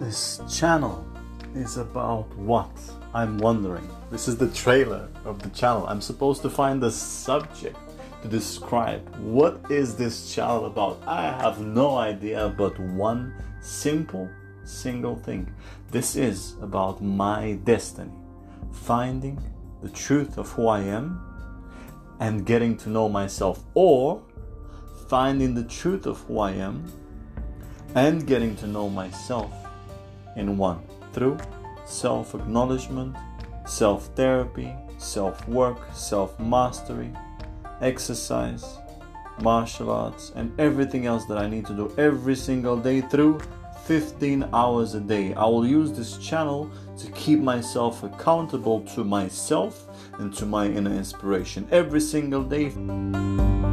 This channel is about what? I'm wondering. This is the trailer of the channel. I'm supposed to find the subject to describe what is this channel about. I have no idea but one simple single thing. This is about my destiny. Finding the truth of who I am and getting to know myself or finding the truth of who I am and getting to know myself in one through self acknowledgement, self therapy, self work, self mastery, exercise, martial arts, and everything else that I need to do every single day through 15 hours a day. I will use this channel to keep myself accountable to myself and to my inner inspiration every single day.